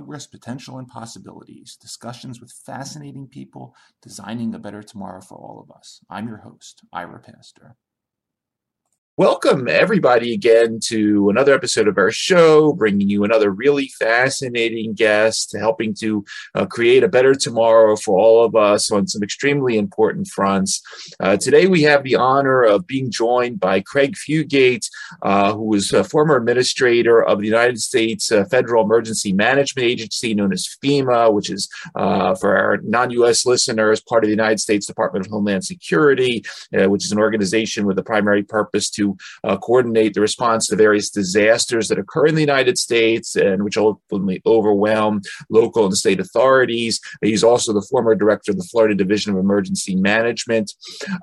Progress, Potential, and Possibilities discussions with fascinating people designing a better tomorrow for all of us. I'm your host, Ira Pastor. Welcome, everybody, again to another episode of our show, bringing you another really fascinating guest, helping to uh, create a better tomorrow for all of us on some extremely important fronts. Uh, today, we have the honor of being joined by Craig Fugate, uh, who is a former administrator of the United States uh, Federal Emergency Management Agency, known as FEMA, which is, uh, for our non US listeners, part of the United States Department of Homeland Security, uh, which is an organization with the primary purpose to uh, coordinate the response to various disasters that occur in the United States and which ultimately overwhelm local and state authorities. He's also the former director of the Florida Division of Emergency Management.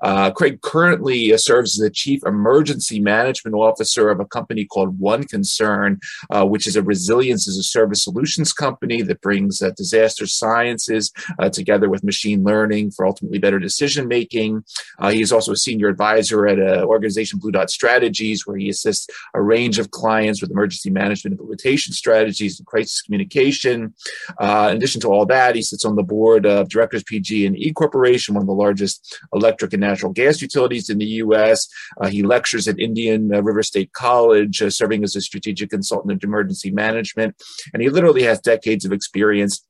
Uh, Craig currently uh, serves as the chief emergency management officer of a company called One Concern, uh, which is a resilience as a service solutions company that brings uh, disaster sciences uh, together with machine learning for ultimately better decision making. he is also a senior advisor at an organization BlueDot strategies, where he assists a range of clients with emergency management implementation strategies and crisis communication. Uh, in addition to all that, he sits on the board of Directors PG and E Corporation, one of the largest electric and natural gas utilities in the U.S. Uh, he lectures at Indian uh, River State College, uh, serving as a strategic consultant in emergency management, and he literally has decades of experience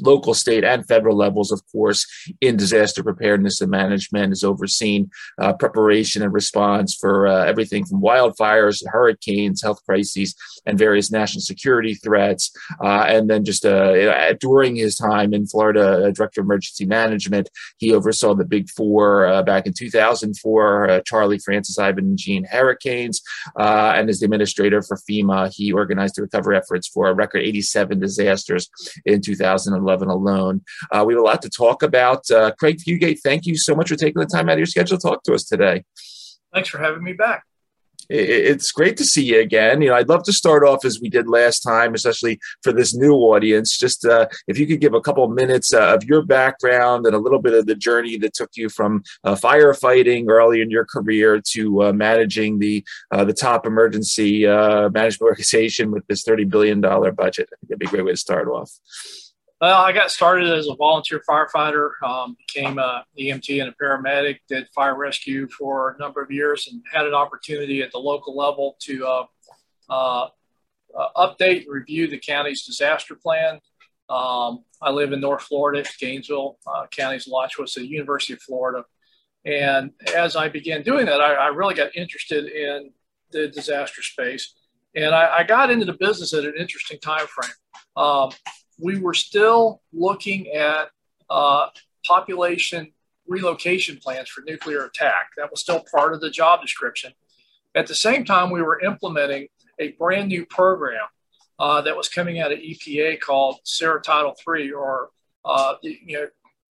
local, state, and federal levels, of course, in disaster preparedness and management, has overseen uh, preparation and response for uh, everything from wildfires, hurricanes, health crises, and various national security threats. Uh, and then just uh, during his time in Florida, uh, Director of Emergency Management, he oversaw the Big Four uh, back in 2004, Charley, Frances, Ivan, and Jeanne hurricanes. and as the administrator for FEMA, he organized the recovery efforts for a record 87 disasters in 2011. 11 alone. Uh, we have a lot to talk about. Uh, Craig Fugate, thank you so much for taking the time out of your schedule to talk to us today. Thanks for having me back it's great to see you again. You know, I'd love to start off as we did last time, especially for this new audience. Just uh, if you could give a couple of minutes uh, of your background and a little bit of the journey that took you from uh, firefighting early in your career to uh, managing the uh, the top emergency uh, management organization with this thirty billion dollar budget. I think that'd be a great way to start off. Well, I got started as a volunteer firefighter, um, became a EMT and a paramedic, did fire rescue for a number of years, and had an opportunity at the local level to uh, uh, uh, update and review the county's disaster plan. Um, I live in North Florida, Gainesville, uh, county's Alachua, the University of Florida. And as I began doing that, I, I really got interested in the disaster space. And I, I, got into the business at an interesting time frame. Um, we were still looking at uh, population relocation plans for nuclear attack. That was still part of the job description. At the same time, we were implementing a brand new program uh, that was coming out of EPA called SARA Title III, or uh, the, you know,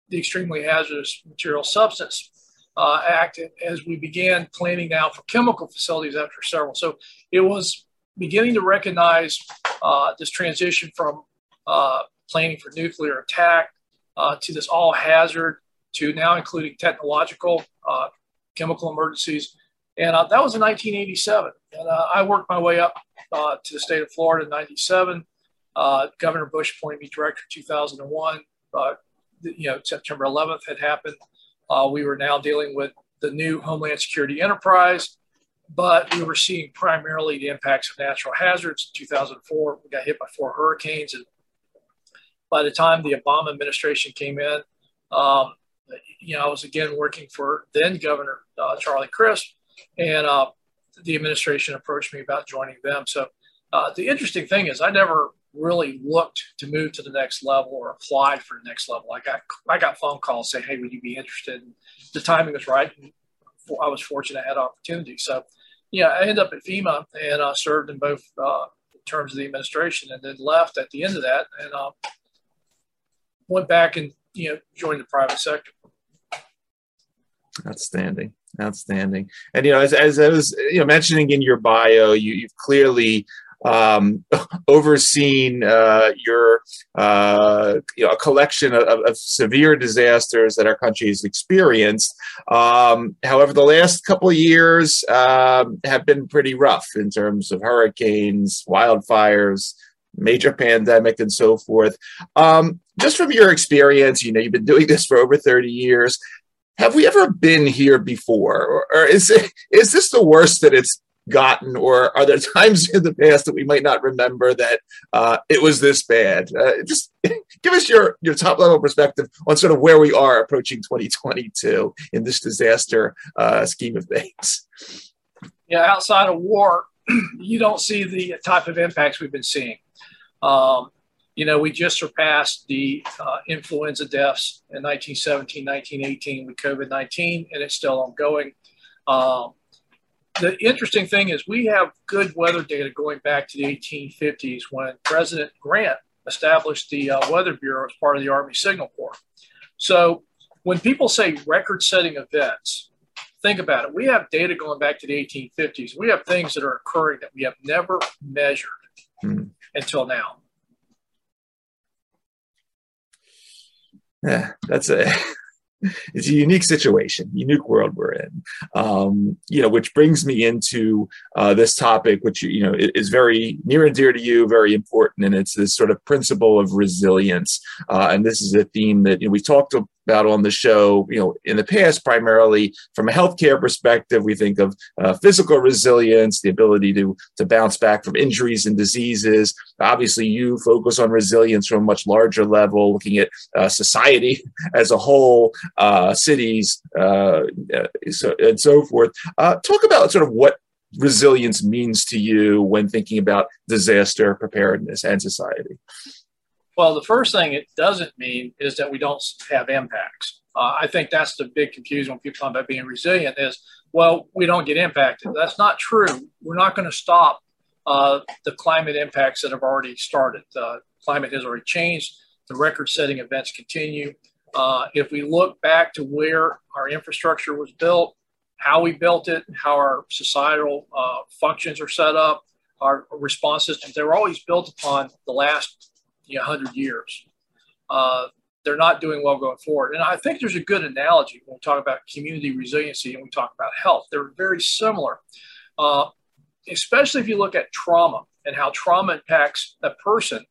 the Extremely Hazardous Material Substance uh, Act, as we began planning now for chemical facilities after several. So it was beginning to recognize uh, this transition from uh, planning for nuclear attack, uh, to this all hazard, to now including technological, uh, chemical emergencies. And uh, that was in 1987. And I worked my way up to the state of Florida in 97. Governor Bush appointed me director in 2001. you know, September 11th had happened. we were now dealing with the new Homeland Security enterprise, but we were seeing primarily the impacts of natural hazards. In 2004, we got hit by four hurricanes and by the time the Obama administration came in, um, you know, I was again working for then Governor uh, Charlie Crist, and uh, the administration approached me about joining them. So uh, the interesting thing is, I never really looked to move to the next level or applied for the next level. I got I got phone calls saying, "Hey, would you be interested?" And the timing was right. I was fortunate I had opportunity. So, yeah, I ended up at FEMA and uh, served in both uh, terms of the administration, and then left at the end of that. And uh, went back and you know joined the private sector. Outstanding, outstanding. And you know, as, as I was you know mentioning in your bio, you, you've clearly um, overseen uh, your uh, you know, a collection of, of, severe disasters that our country has experienced. Um, however, the last couple of years um, have been pretty rough in terms of hurricanes, wildfires, major pandemic and so forth. Um, just from your experience, you know, you've been doing this for over 30 years. Have we ever been here before? Or, or is, it, is this the worst that it's gotten, or are there times in the past that we might not remember that uh, it was this bad? Uh, just give us your your top level perspective on sort of where we are approaching 2022 in this disaster uh, scheme of things. Yeah, outside of war, you don't see the type of impacts we've been seeing. Um, you know, we just surpassed the uh, influenza deaths in 1917, 1918 with COVID 19, and it's still ongoing. Um, the interesting thing is we have good weather data going back to the 1850s when President Grant established the uh, Weather Bureau as part of the Army Signal Corps. So when people say record setting events, think about it. We have data going back to the 1850s. We have things that are occurring that we have never measured hmm. Until now. Yeah, that's a it's a unique situation, unique world we're in. Um, you know, which brings me into uh, this topic, which you know is very near and dear to you, very important, and it's this sort of principle of resilience. Uh, and this is a theme that you know we talked about on the show, you know, in the past, primarily from a healthcare perspective, we think of uh, physical resilience, the ability to to bounce back from injuries and diseases. Obviously, you focus on resilience from a much larger level, looking at uh, society as a whole, uh, cities, uh, uh, so, and so forth. Uh, talk about sort of what resilience means to you when thinking about disaster preparedness and society. Well, the first thing it doesn't mean is that we don't have impacts. Uh, I think that's the big confusion when people talk about being resilient is, well, we don't get impacted. That's not true. We're not going to stop uh, the climate impacts that have already started. Uh, climate has already changed. The record setting events continue. Uh, if we look back to where our infrastructure was built, how we built it, how our societal uh, functions are set up, our response systems, they were always built upon the last you know, 100 years. Uh, they're not doing well going forward. And I think there's a good analogy when we talk about community resiliency and we talk about health. They're very similar, uh, especially if you look at trauma and how trauma impacts a person.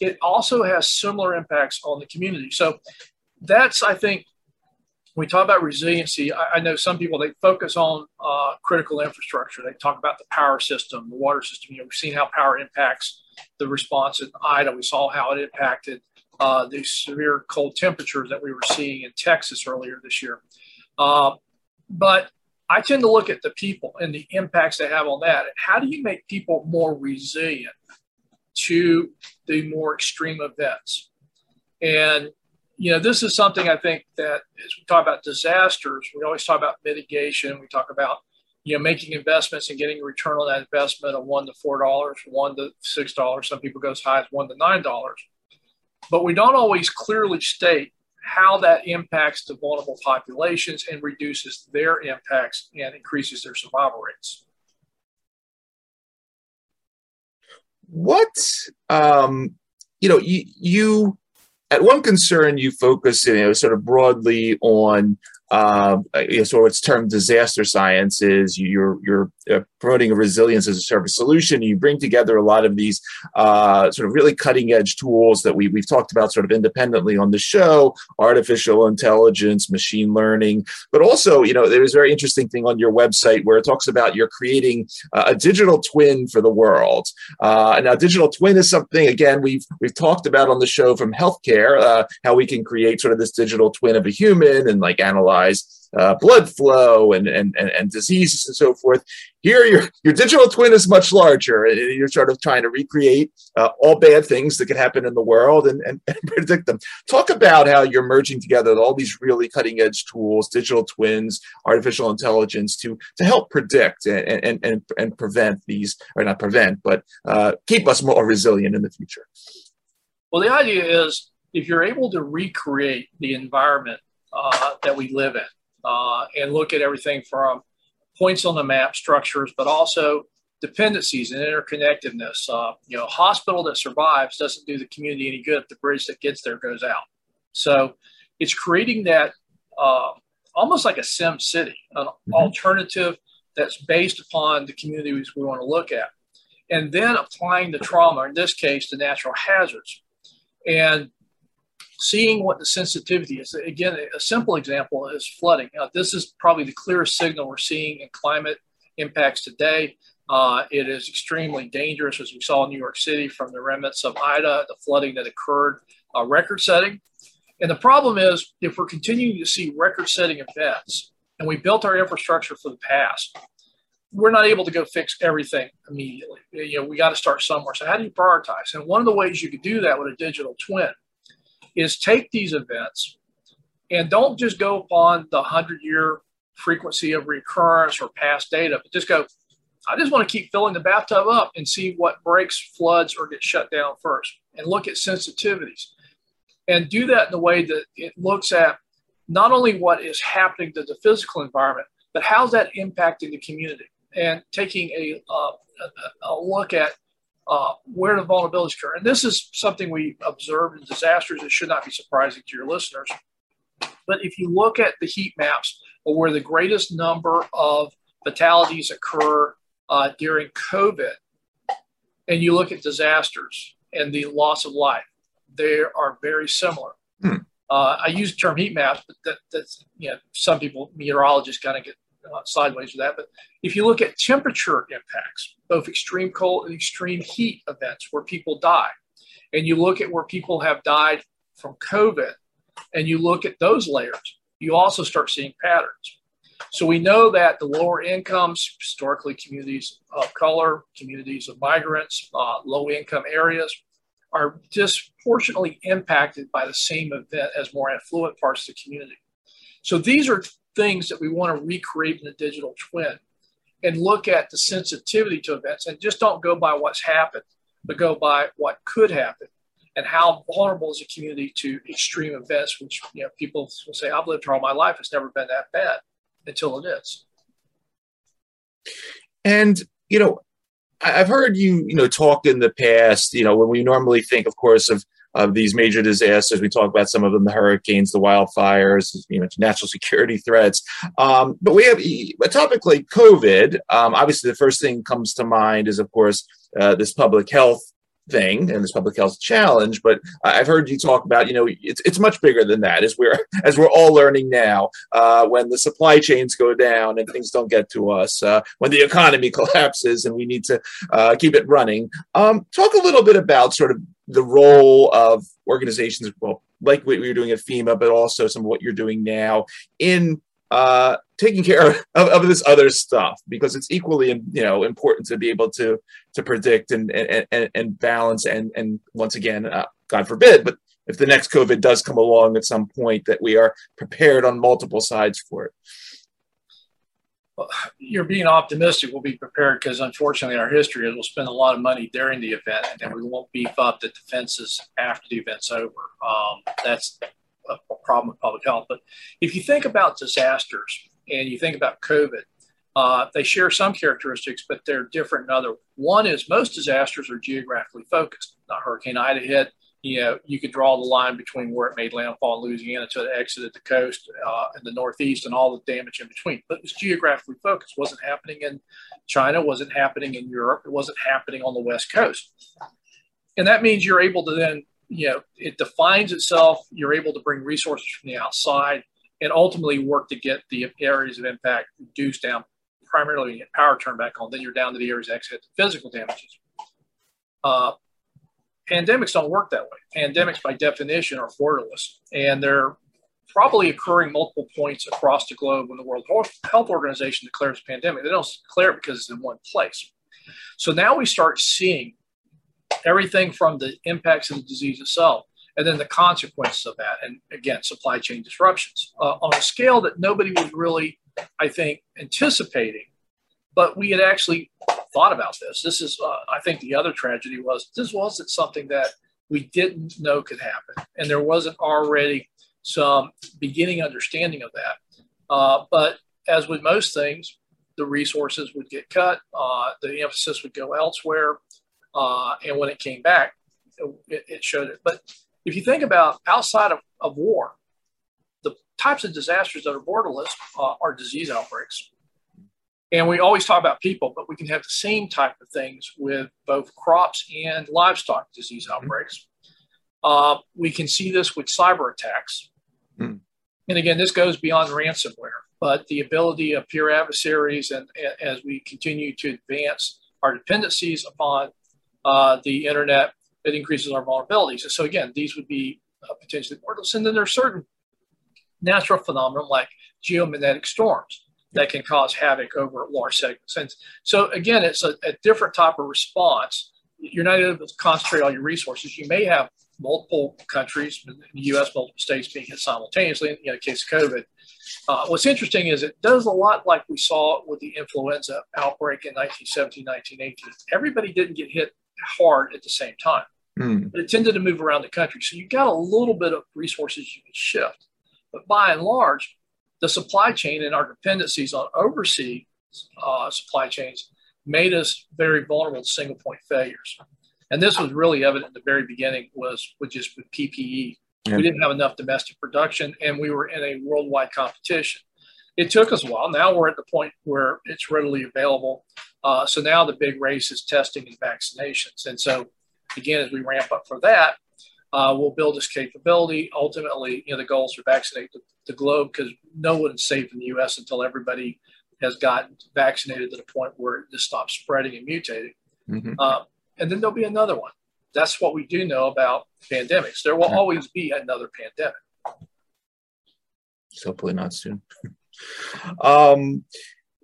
It also has similar impacts on the community. So that's, I think, when we talk about resiliency, I, I know some people they focus on uh, critical infrastructure. They talk about the power system, the water system. You know, we've seen how power impacts the response in Ida. We saw how it impacted uh, the severe cold temperatures that we were seeing in Texas earlier this year. Uh, but I tend to look at the people and the impacts they have on that. How do you make people more resilient to the more extreme events? And you know, this is something I think that as we talk about disasters, we always talk about mitigation. We talk about you know, making investments and getting a return on that investment of one to four dollars, one to six dollars. Some people go as high as one to nine dollars. But we don't always clearly state how that impacts the vulnerable populations and reduces their impacts and increases their survival rates. What um, you know, you, you at one concern you focus you know sort of broadly on uh, so it's termed disaster sciences. You're you're uh, promoting a resilience as a service solution. You bring together a lot of these uh, sort of really cutting edge tools that we we've talked about sort of independently on the show: artificial intelligence, machine learning, but also you know there's a very interesting thing on your website where it talks about you're creating a digital twin for the world. Uh, now, digital twin is something again we've we've talked about on the show from healthcare uh, how we can create sort of this digital twin of a human and like analyze uh, blood flow and, and, and, and, diseases and so forth. Here, your, your digital twin is much larger. and You're sort of trying to recreate uh, all bad things that could happen in the world and, and, and, predict them. Talk about how you're merging together all these really cutting edge tools, digital twins, artificial intelligence to, to help predict and, and, and, and prevent these, or not prevent, but uh, keep us more resilient in the future. Well, the idea is if you're able to recreate the environment uh, that we live in uh, and look at everything from points on the map structures, but also dependencies and interconnectedness. Uh, you know, a hospital that survives doesn't do the community any good if the bridge that gets there goes out. So it's creating that uh, almost like a sim city, an mm-hmm. alternative that's based upon the communities we want to look at. and then applying the trauma, in this case, to natural hazards, and seeing what the sensitivity is. Again, a simple example is flooding. Now, this is probably the clearest signal we're seeing in climate impacts today. Uh, it is extremely dangerous, as we saw in New York City from the remnants of Ida, the flooding that occurred, uh, record setting. And the problem is, if we're continuing to see record setting events and we built our infrastructure for the past, we're not able to go fix everything immediately. You know, we got to start somewhere. So, how do you prioritize? And one of the ways you could do that with a digital twin is take these events and don't just go upon the 100 year frequency of recurrence or past data, but just go, I just want to keep filling the bathtub up and see what breaks, floods, or gets shut down first and look at sensitivities. And do that in a way that it looks at not only what is happening to the physical environment, but how's that impacting the community? And taking a, uh, a, a look at uh, where the vulnerabilities occur. And this is something we observed in disasters. It should not be surprising to your listeners. But if you look at the heat maps of where the greatest number of fatalities occur uh, during COVID, and you look at disasters and the loss of life, they are very similar. Hmm. Uh, I use the term heat maps, but that, that's you know some people meteorologists kind of get uh, sideways with that. But if you look at temperature impacts, both extreme cold and extreme heat events where people die, and you look at where people have died from COVID, and you look at those layers, you also start seeing patterns. So we know that the lower incomes, historically communities of color, communities of migrants, uh, low income areas, are disproportionately impacted by the same event as more affluent parts of the community. So these are things that we want to recreate in the digital twin and look at the sensitivity to events and just don't go by what's happened, but go by what could happen and how vulnerable is a community to extreme events, which you know people will say, I've lived here all my life, it's never been that bad until it is. And you know, I've heard you, you know, talk in the past, you know, when we normally think, of course, of of these major disasters. We talk about some of them, the hurricanes, the wildfires, you know, natural security threats. Um, but we have a topic like COVID. Um, obviously, the first thing comes to mind is, of course, uh, this public health thing and this public health challenge but i've heard you talk about you know it's, it's much bigger than that as we're as we're all learning now uh, when the supply chains go down and things don't get to us uh, when the economy collapses and we need to uh, keep it running. Um, talk a little bit about sort of the role of organizations well like what you're doing at fema but also some of what you're doing now in uh, taking care of, of, this other stuff because it's equally you know important to be able to to predict and and, and balance and and once again uh, god forbid but if the next covid does come along at some point that we are prepared on multiple sides for it. You're being optimistic. We'll be prepared because unfortunately our history is we'll spend a lot of money during the event and then we won't beef up the defenses after the event's over. Um, that's a, problem with public health but if you think about disasters and you think about COVID, uh, they share some characteristics, but they're different in other. One is most disasters are geographically focused. Now, Hurricane Ida hit, you know, you could draw the line between where it made landfall in Louisiana to the exit exited the coast uh, in the Northeast and all the damage in between. But it was geographically focused. It wasn't happening in China, wasn't happening in Europe, it wasn't happening on the West Coast. And that means you're able to then, you know, it defines itself. You're able to bring resources from the outside and ultimately work to get the areas of impact reduced down, primarily power turned back on. Then you're down to the areas actually physical damages. Uh, pandemics don't work that way. Pandemics, by definition, are borderless, and they're probably occurring multiple points across the globe when the World Health Organization declares a pandemic. They don't declare it because it's in one place. So now we start seeing everything from the impacts of the disease itself and then the consequences of that. And again, supply chain disruptions uh, on a scale that nobody was really, I think, anticipating. But we had actually thought about this. This is, uh, I think, the other tragedy was this wasn't something that we didn't know could happen, and there wasn't already some beginning understanding of that. Uh, but as with most things, the resources would get cut, uh, the emphasis would go elsewhere, uh, and when it came back, it, it showed it. But if you think about outside of, of war, the types of disasters that are borderless uh, are disease outbreaks. And we always talk about people, but we can have the same type of things with both crops and livestock disease mm-hmm. outbreaks. Uh, we can see this with cyber attacks. Mm. And again, this goes beyond ransomware, but the ability of peer adversaries and, and as we continue to advance our dependencies upon uh, the internet, it increases our vulnerabilities. So again, these would be uh, potentially portals. And then there are certain natural phenomena like geomagnetic storms that can cause havoc over large segments. And so again, it's a, a different type of response. You're not able to concentrate all your resources. You may have multiple countries, in the U.S., multiple states being hit simultaneously in the case of COVID. Uh, what's interesting is it does a lot like we saw with the influenza outbreak in 1917, 1918. Everybody didn't get hit hard at the same time, mm. but it tended to move around the country. So you got a little bit of resources you can shift. But by and large, the supply chain and our dependencies on overseas uh, supply chains made us very vulnerable to single point failures. And this was really evident in the very beginning was with just with PPE. Yeah. We didn't have enough domestic production and we were in a worldwide competition. It took us a while. Now we're at the point where it's readily available. Uh, so now the big race is testing and vaccinations. And so again, as we ramp up for that, uh, we'll build this capability. Ultimately, you know, the goal is to vaccinate the, the globe because no one's safe in the U.S. until everybody has gotten vaccinated to the point where this stops spreading and mutating. Mm-hmm. Uh, and then there'll be another one. That's what we do know about pandemics. There will always be another pandemic. Hopefully not soon. um,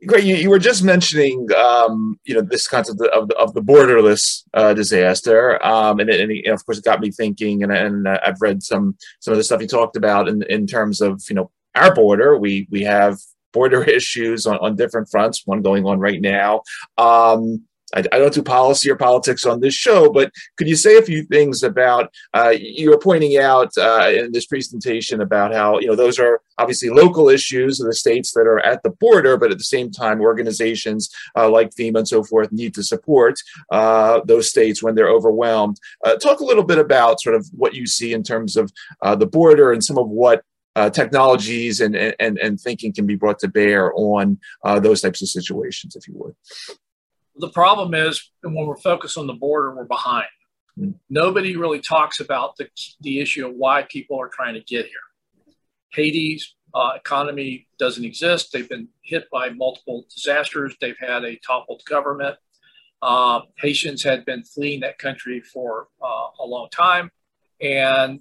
great. You, you, were just mentioning, um, you know, this concept of the, of the borderless uh, disaster, um, and, and, and, of course, it got me thinking. And, and uh, I've read some some of the stuff you talked about in, in terms of, you know, our border. We we have border issues on, on different fronts. One going on right now. Um, I, I, don't do policy or politics on this show, but could you say a few things about uh, you were pointing out uh, in this presentation about how you know those are obviously local issues of the states that are at the border, but at the same time, organizations uh, like FEMA and so forth need to support uh, those states when they're overwhelmed. Uh, talk a little bit about sort of what you see in terms of uh, the border and some of what uh, technologies and, and, and thinking can be brought to bear on uh, those types of situations, if you would. The problem is when we're focused on the border, we're behind. Nobody really talks about the, the issue of why people are trying to get here. Haiti's uh, economy doesn't exist. They've been hit by multiple disasters. They've had a toppled government. Uh, Haitians had been fleeing that country for uh, a long time. And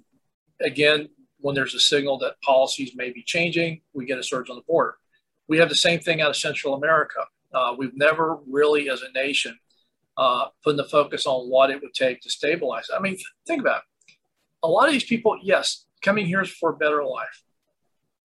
again, when there's a signal that policies may be changing, we get a surge on the border. We have the same thing out of Central America. Uh, we've never really, as a nation, uh, put the focus on what it would take to stabilize. I mean, think about it. A lot of these people, yes, coming here is for a better life,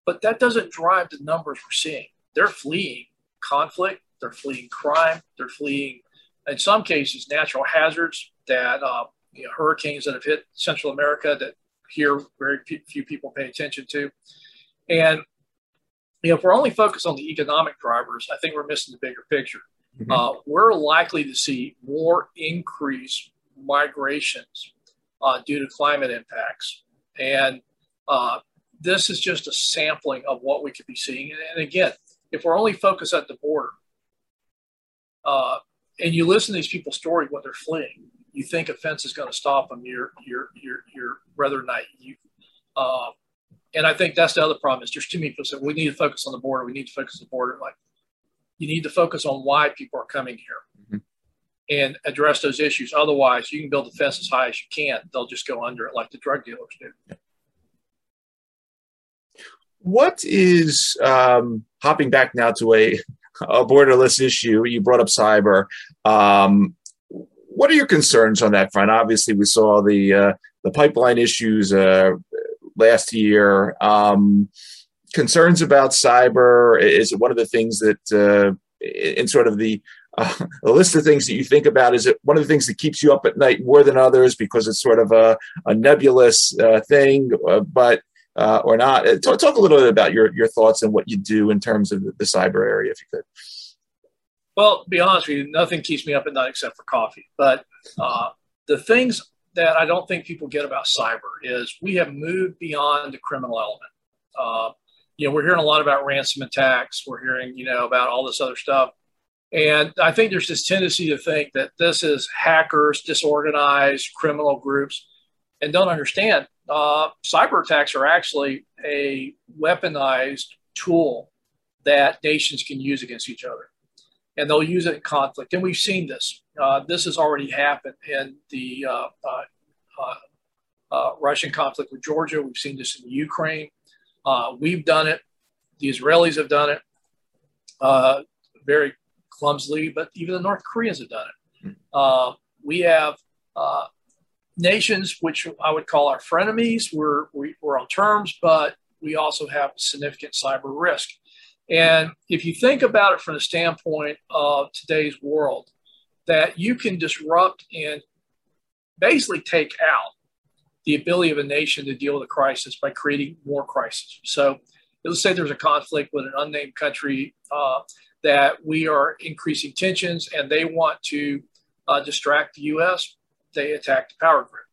but that doesn't drive the numbers we're seeing. They're fleeing conflict, they're fleeing crime, they're fleeing, in some cases, natural hazards that uh, you know, hurricanes that have hit Central America that here very few people pay attention to. And you know, if we're only focused on the economic drivers, I think we're missing the bigger picture. Mm-hmm. Uh, we're likely to see more increased migrations uh, due to climate impacts. And uh, this is just a sampling of what we could be seeing. And, and again, if we're only focused at the border, uh, and you listen to these people's story what they're fleeing, you think a fence is going to stop them. You're you're you're you're rather naive. Uh, and I think that's the other problem is there's too many people say we need to focus on the border. We need to focus on the border. Like you need to focus on why people are coming here mm-hmm. and address those issues. Otherwise, you can build the fence as high as you can. They'll just go under it like the drug dealers do. What is um, hopping back now to a, a borderless issue? You brought up cyber. Um, what are your concerns on that front? Obviously, we saw the uh, the pipeline issues uh, last year. Um, concerns about cyber is one of the things that uh, in sort of the uh, list of things that you think about is it one of the things that keeps you up at night more than others because it's sort of a, a nebulous uh, thing uh, but uh, or not. Uh, talk, talk, a little bit about your, your thoughts and what you do in terms of the, the cyber area if you could. Well be honest with you nothing keeps me up at night except for coffee. But the things that I don't think people get about cyber is we have moved beyond the criminal element. Uh, you know, we're hearing a lot about ransom attacks. We're hearing, you know, about all this other stuff. And I think there's this tendency to think that this is hackers, disorganized criminal groups, and don't understand uh, cyber attacks are actually a weaponized tool that nations can use against each other. And they'll use it in conflict. And we've seen this. Uh, this has already happened in the uh, uh, uh, uh Russian conflict with Georgia. We've seen this in the Ukraine. we've done it. The Israelis have done it very clumsily, but even the North Koreans have done it. Hmm. we have nations, which I would call our frenemies. We're, we, are on terms, but we also have significant cyber risk. And if you think about it from the standpoint of today's world, that you can disrupt and basically take out the ability of a nation to deal with a crisis by creating more crises. So let's say there's a conflict with an unnamed country uh, that we are increasing tensions and they want to uh, distract the U.S they attack the power grid.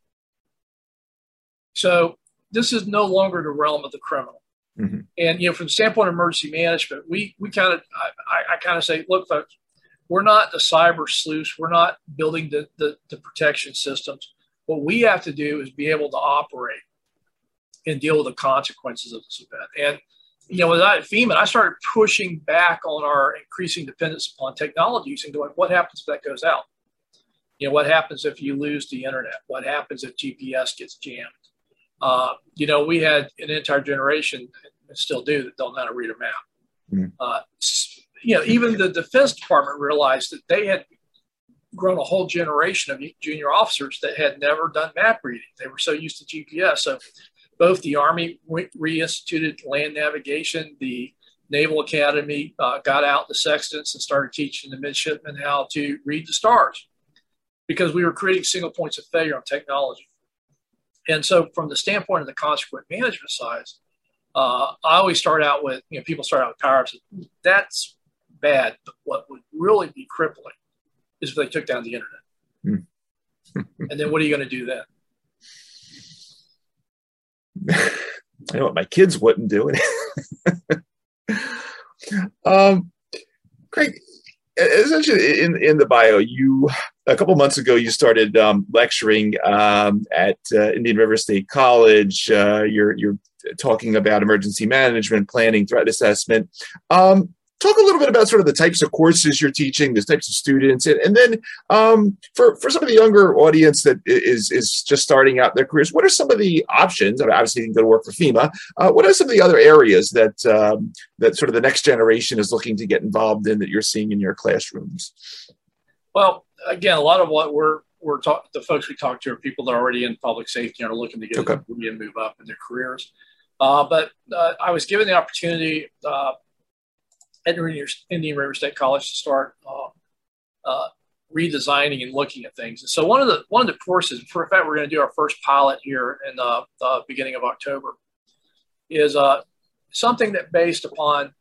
So this is no longer the realm of the criminal. Mm-hmm. And you know, from the standpoint of emergency management, we we kind of I, I kind of say, look, folks, we're not the cyber sleuths. We're not building the, the, the protection systems. What we have to do is be able to operate and deal with the consequences of this event. And you know, with that FEMA, I started pushing back on our increasing dependence upon technologies and going, what happens if that goes out? You know, what happens if you lose the internet? What happens if GPS gets jammed? Uh, you know, we had an entire generation, and still do, that don't know how to read a map. Mm. Uh, you know, even the Defense Department realized that they had grown a whole generation of junior officers that had never done map reading. They were so used to GPS. So both the Army re- reinstituted land navigation, the Naval Academy uh, got out the sextants and started teaching the midshipmen how to read the stars because we were creating single points of failure on technology. And so, from the standpoint of the consequent management size, uh, I always start out with, you know, people start out with power ups. That's bad. But what would really be crippling is if they took down the internet. and then what are you going to do then? I know what my kids wouldn't do. um, Craig, essentially in in the bio, you a couple months ago you started um, lecturing um, at uh, Indian River State College. Uh, you're you're talking about emergency management, planning, threat assessment. Um, talk a little bit about sort of the types of courses you're teaching, the types of students, and, and then um, for for some of the younger audience that is is just starting out their careers, what are some of the options? I mean, obviously, you can go to work for FEMA. Uh, what are some of the other areas that um, that sort of the next generation is looking to get involved in that you're seeing in your classrooms? Well, again, a lot of what we're we're talk, the folks we talk to are people that are already in public safety and are looking to get okay. and move up in their careers. Uh, but uh, I was given the opportunity uh, at Indian River State College to start uh, uh, redesigning and looking at things. And so one of the one of the courses, for a fact, we're going to do our first pilot here in the, the beginning of October, is uh, something that based upon.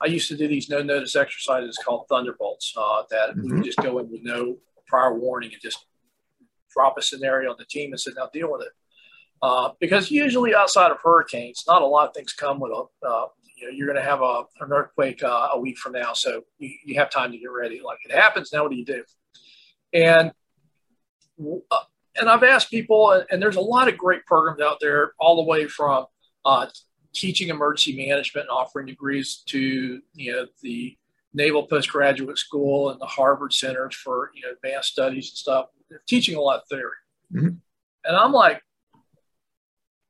I used to do these no notice exercises called thunderbolts uh, that mm-hmm. we would just go in with no prior warning and just drop a scenario on the team and say, now deal with it. Uh, because usually outside of hurricanes, not a lot of things come with a, uh, you know, you're going to have a, an earthquake uh, a week from now. So you, you, have time to get ready. Like it happens. Now what do you do? And, uh, and I've asked people, and there's a lot of great programs out there, all the way from uh, teaching emergency management and offering degrees to you know the Naval Postgraduate School and the Harvard Centers for you know advanced studies and stuff. They're teaching a lot of theory, mm-hmm. and I'm like,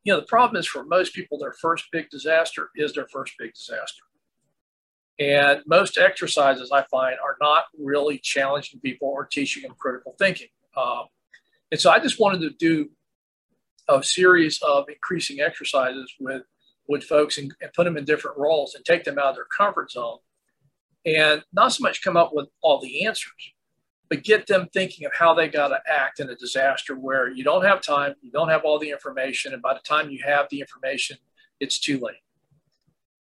you know, the problem is for most people, their first big disaster is their first big disaster. And most exercises I find are not really challenging people or teaching them critical thinking. Um, and so I just wanted to do a series of increasing exercises with with folks and, and put them in different roles and take them out of their comfort zone and not so much come up with all the answers, but get them thinking of how they got to act in a disaster where you don't have time, you don't have all the information, and by the time you have the information, it's too late.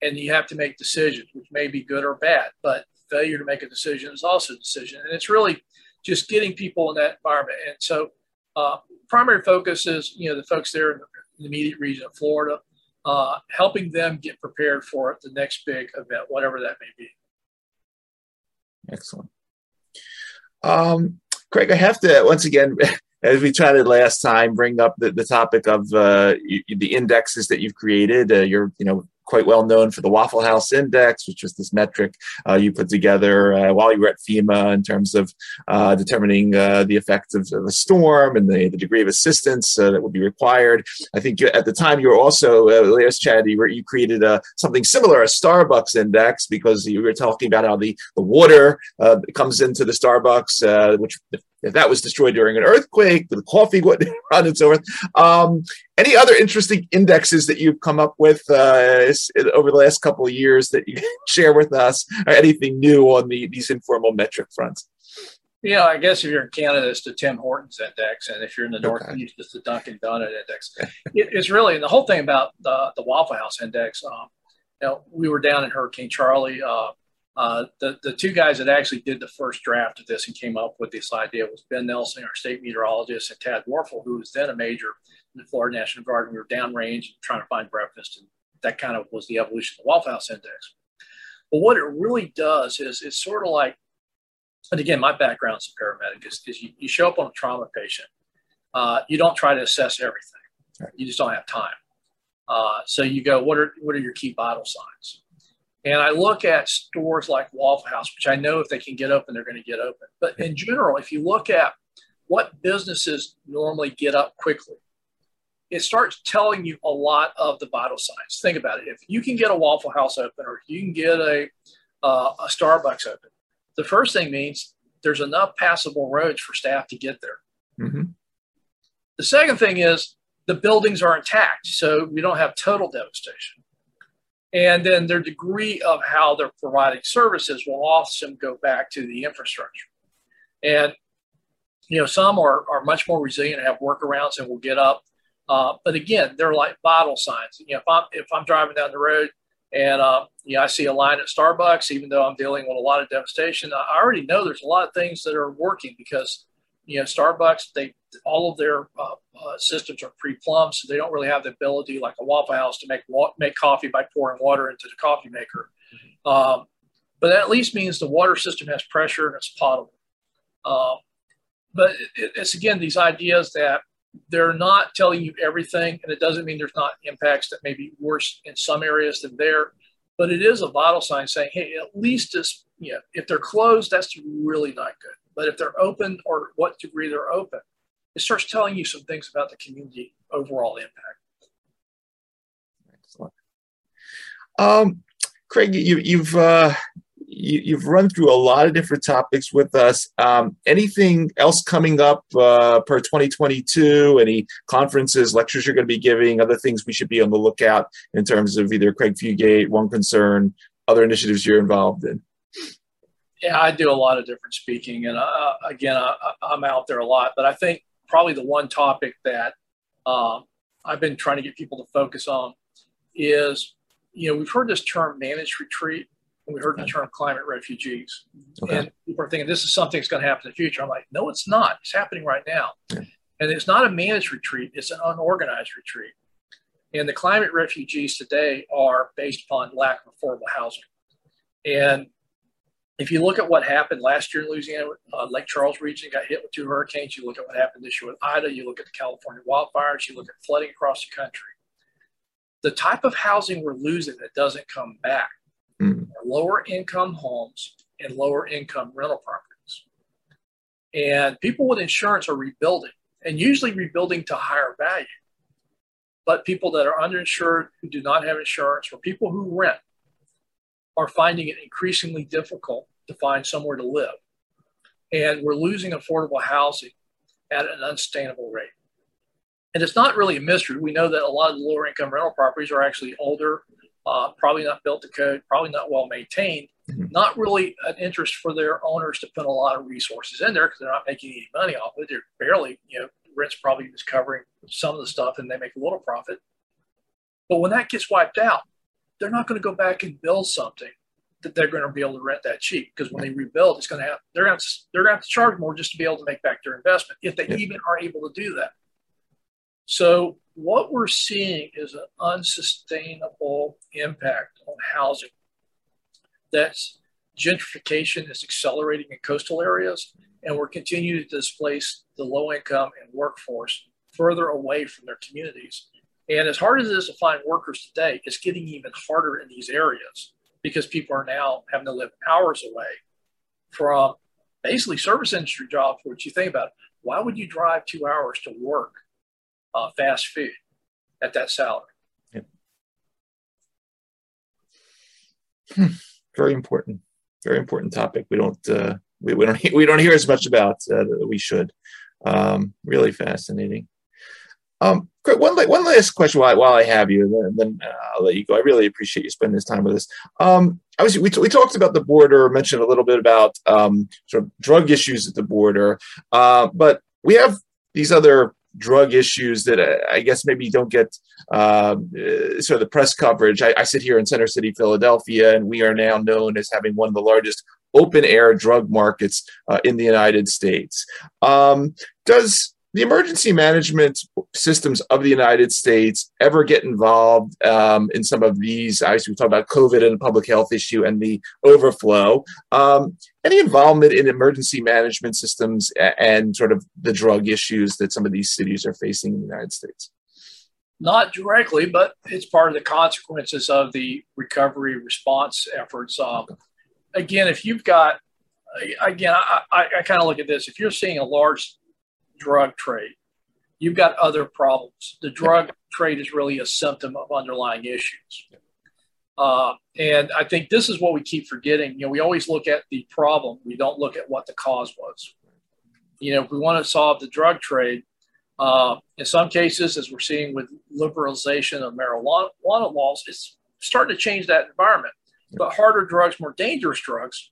And you have to make decisions, which may be good or bad, but failure to make a decision is also a decision. And it's really just getting people in that environment. And so, uh, primary focus is you know the folks there in the immediate region of Florida, uh, helping them get prepared for the next big event, whatever that may be. Excellent. Um, Craig, I have to once again, as we chatted last time, bring up the, the topic of uh, the indexes that you've created. Uh, you're, you know, quite well known for the Waffle House Index, which was this metric uh, you put together uh, while you were at FEMA in terms of uh, determining uh, the effects of, of, a storm and the, the degree of assistance uh, that would be required. I think at the time you were also, uh, last chat, you, were, you created something similar, a Starbucks Index, because you were talking about how the, the water comes into the Starbucks, which if that was destroyed during an earthquake, the coffee would run and so forth. Um, any other interesting indexes that you've come up with uh, over the last couple of years that you can share with us, or anything new on the, these informal metric fronts? Yeah, I guess if you're in Canada, it's the Tim Hortons index, and if you're in the Northeast, it's the Dunkin' Donut index. it, it's really and the whole thing about the, the Waffle House index. Um, you know, we were down in Hurricane Charley. Uh, uh, the, the two guys that actually did the first draft of this and came up with this idea was Ben Nelson, our state meteorologist, and Tad Warfel, who was then a major in the Florida National Guard. We were downrange trying to find breakfast, and that kind of was the evolution of the Waffle House Index. But what it really does is it's sort of like, and again, my background as a paramedic is, is you, you show up on a trauma patient. Uh, you don't try to assess everything. You just don't have time. Uh, so you go, what are what are your key vital signs? And I look at stores like Waffle House, which I know if they can get open, they're going to get open. But in general, if you look at what businesses normally get up quickly, it starts telling you a lot of the vital signs. Think about it. If you can get a Waffle House open or you can get a, uh, a Starbucks open, the first thing means there's enough passable roads for staff to get there. Mm-hmm. The second thing is the buildings are intact, so we don't have total devastation. And then their degree of how they're providing services will often go back to the infrastructure. And, you know, some are, are much more resilient, have workarounds, and will get up. Uh, but again, they're like vital signs. You know, if I'm, if I'm driving down the road and, uh, you know, I see a line at Starbucks, even though I'm dealing with a lot of devastation, I already know there's a lot of things that are working because you know, Starbucks, they all of their uh, uh, systems are pre-plumbed, so they don't really have the ability like a Waffle House to make wa- make coffee by pouring water into the coffee maker. Um, but that at least means the water system has pressure and it's potable. Um, but it, it's again these ideas that they're not telling you everything, and it doesn't mean there's not impacts that may be worse in some areas than there. But it is a vital sign saying, hey, at least this, you know, if they're closed, that's really not good. But if they're open or what degree they're open, it starts telling you some things about the community overall impact. Excellent. Um, Craig, you, have uh, you, have run through a lot of different topics with us. Um, anything else coming up uh, per 2022? Any conferences, lectures you're going to be giving? Other things we should be on the lookout in terms of either Craig Fugate, One Concern, other initiatives you're involved in? Yeah, I do a lot of different speaking, and uh, again, I, am out there a lot. But I think probably the one topic that uh, I've been trying to get people to focus on is, you know, we've heard this term managed retreat, and we heard okay. the term climate refugees, okay. and people are thinking this is something that's going to happen in the future. I'm like, no, it's not. It's happening right now, yeah. and it's not a managed retreat; it's an unorganized retreat. And the climate refugees today are based upon lack of affordable housing, and if you look at what happened last year in Louisiana, uh, Lake Charles region got hit with two hurricanes. You look at what happened this year with Ida. You look at the California wildfires. You look at flooding across the country. The type of housing we're losing that doesn't come back mm-hmm. are lower income homes and lower income rental properties. And people with insurance are rebuilding and usually rebuilding to higher value. But people that are underinsured who do not have insurance or people who rent are finding it increasingly difficult to find somewhere to live. And we're losing affordable housing at an unsustainable rate. And it's not really a mystery. We know that a lot of the lower income rental properties are actually older, uh, probably not built to code, probably not well maintained, mm-hmm. not really an interest for their owners to put a lot of resources in there because they're not making any money off it. They're barely, you know, rent's probably just covering some of the stuff and they make a little profit. But when that gets wiped out, they're not going to go back and build something that they're going to be able to rent that cheap because when they rebuild, it's going to have they're going to they're going to have to charge more just to be able to make back their investment if they yeah. even are able to do that. So what we're seeing is an unsustainable impact on housing that's gentrification is accelerating in coastal areas, and we're continuing to displace the low income and workforce further away from their communities. And as hard as it is to find workers today, it's getting even harder in these areas because people are now having to live hours away from basically service industry jobs, which you think about, why would you drive two hours to work uh, fast food at that salary? Yep. Hmm. Very important, very important topic. We don't uh, we, we don't we don't hear as much about uh, that we should. Um, really fascinating. Um, one one last question while, while I have you, and then, then uh, I'll let you go. I really appreciate you spending this time with us. Um, obviously, we, t- we talked about the border, mentioned a little bit about um, sort of drug issues at the border, uh, but we have these other drug issues that uh, I guess maybe don't get uh, sort of the press coverage. I, I, sit here in Center City, Philadelphia, and we are now known as having one of the largest open air drug markets uh, in the United States. Um, does the emergency management systems of the United States ever get involved um, in some of these? Obviously, we talked about COVID and the public health issue and the overflow. Um, any involvement in emergency management systems and sort of the drug issues that some of these cities are facing in the United States? Not directly, but it's part of the consequences of the recovery response efforts. Um, again, if you've got, again, I, I, I kind of look at this. If you're seeing a large drug trade. You've got other problems. The drug trade is really a symptom of underlying issues. Uh, and I think this is what we keep forgetting. You know, we always look at the problem. We don't look at what the cause was. You know, if we want to solve the drug trade, uh, in some cases, as we're seeing with liberalization of marijuana laws, it's starting to change that environment. But harder drugs, more dangerous drugs,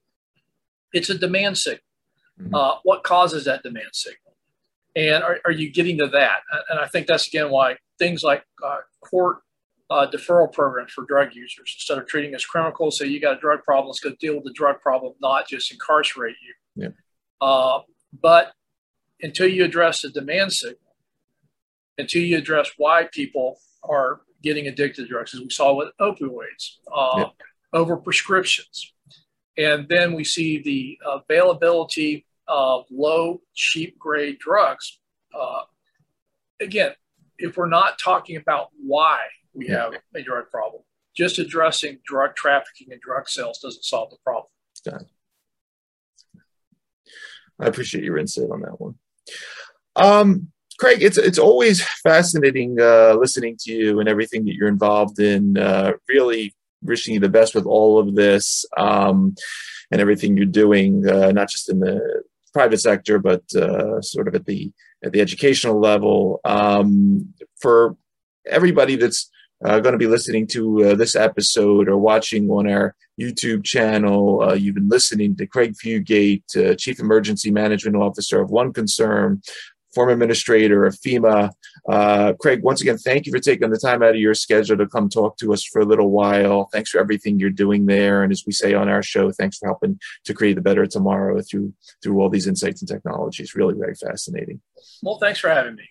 it's a demand signal. Mm-hmm. Uh, what causes that demand signal? And are, are you getting to that? And I think that's again why things like uh, court uh, deferral programs for drug users instead of treating as criminals, say you got a drug problem, let's go deal with the drug problem, not just incarcerate you. Yeah. Uh, but until you address the demand signal, until you address why people are getting addicted to drugs, as we saw with opioids, uh, yeah. over prescriptions, and then we see the availability of low, cheap grade drugs. Uh, again, if we're not talking about why we have a drug problem, just addressing drug trafficking and drug sales doesn't solve the problem. I appreciate your insight on that one. Um, Craig, it's it's always fascinating uh, listening to you and everything that you're involved in. Uh, really wishing you the best with all of this um, and everything you're doing, uh, not just in the private sector, but uh, sort of at the at the educational level. Um, for everybody that's uh, going to be listening to uh, this episode or watching on our YouTube channel, uh, you've been listening to Craig Fugate, uh, Chief Emergency Management Officer of OneConcern, former administrator of FEMA. Uh, Craig, once again, thank you for taking the time out of your schedule to come talk to us for a little while. Thanks for everything you're doing there, and as we say on our show, thanks for helping to create the better tomorrow through through all these insights and technologies. Really, very fascinating. Well, thanks for having me.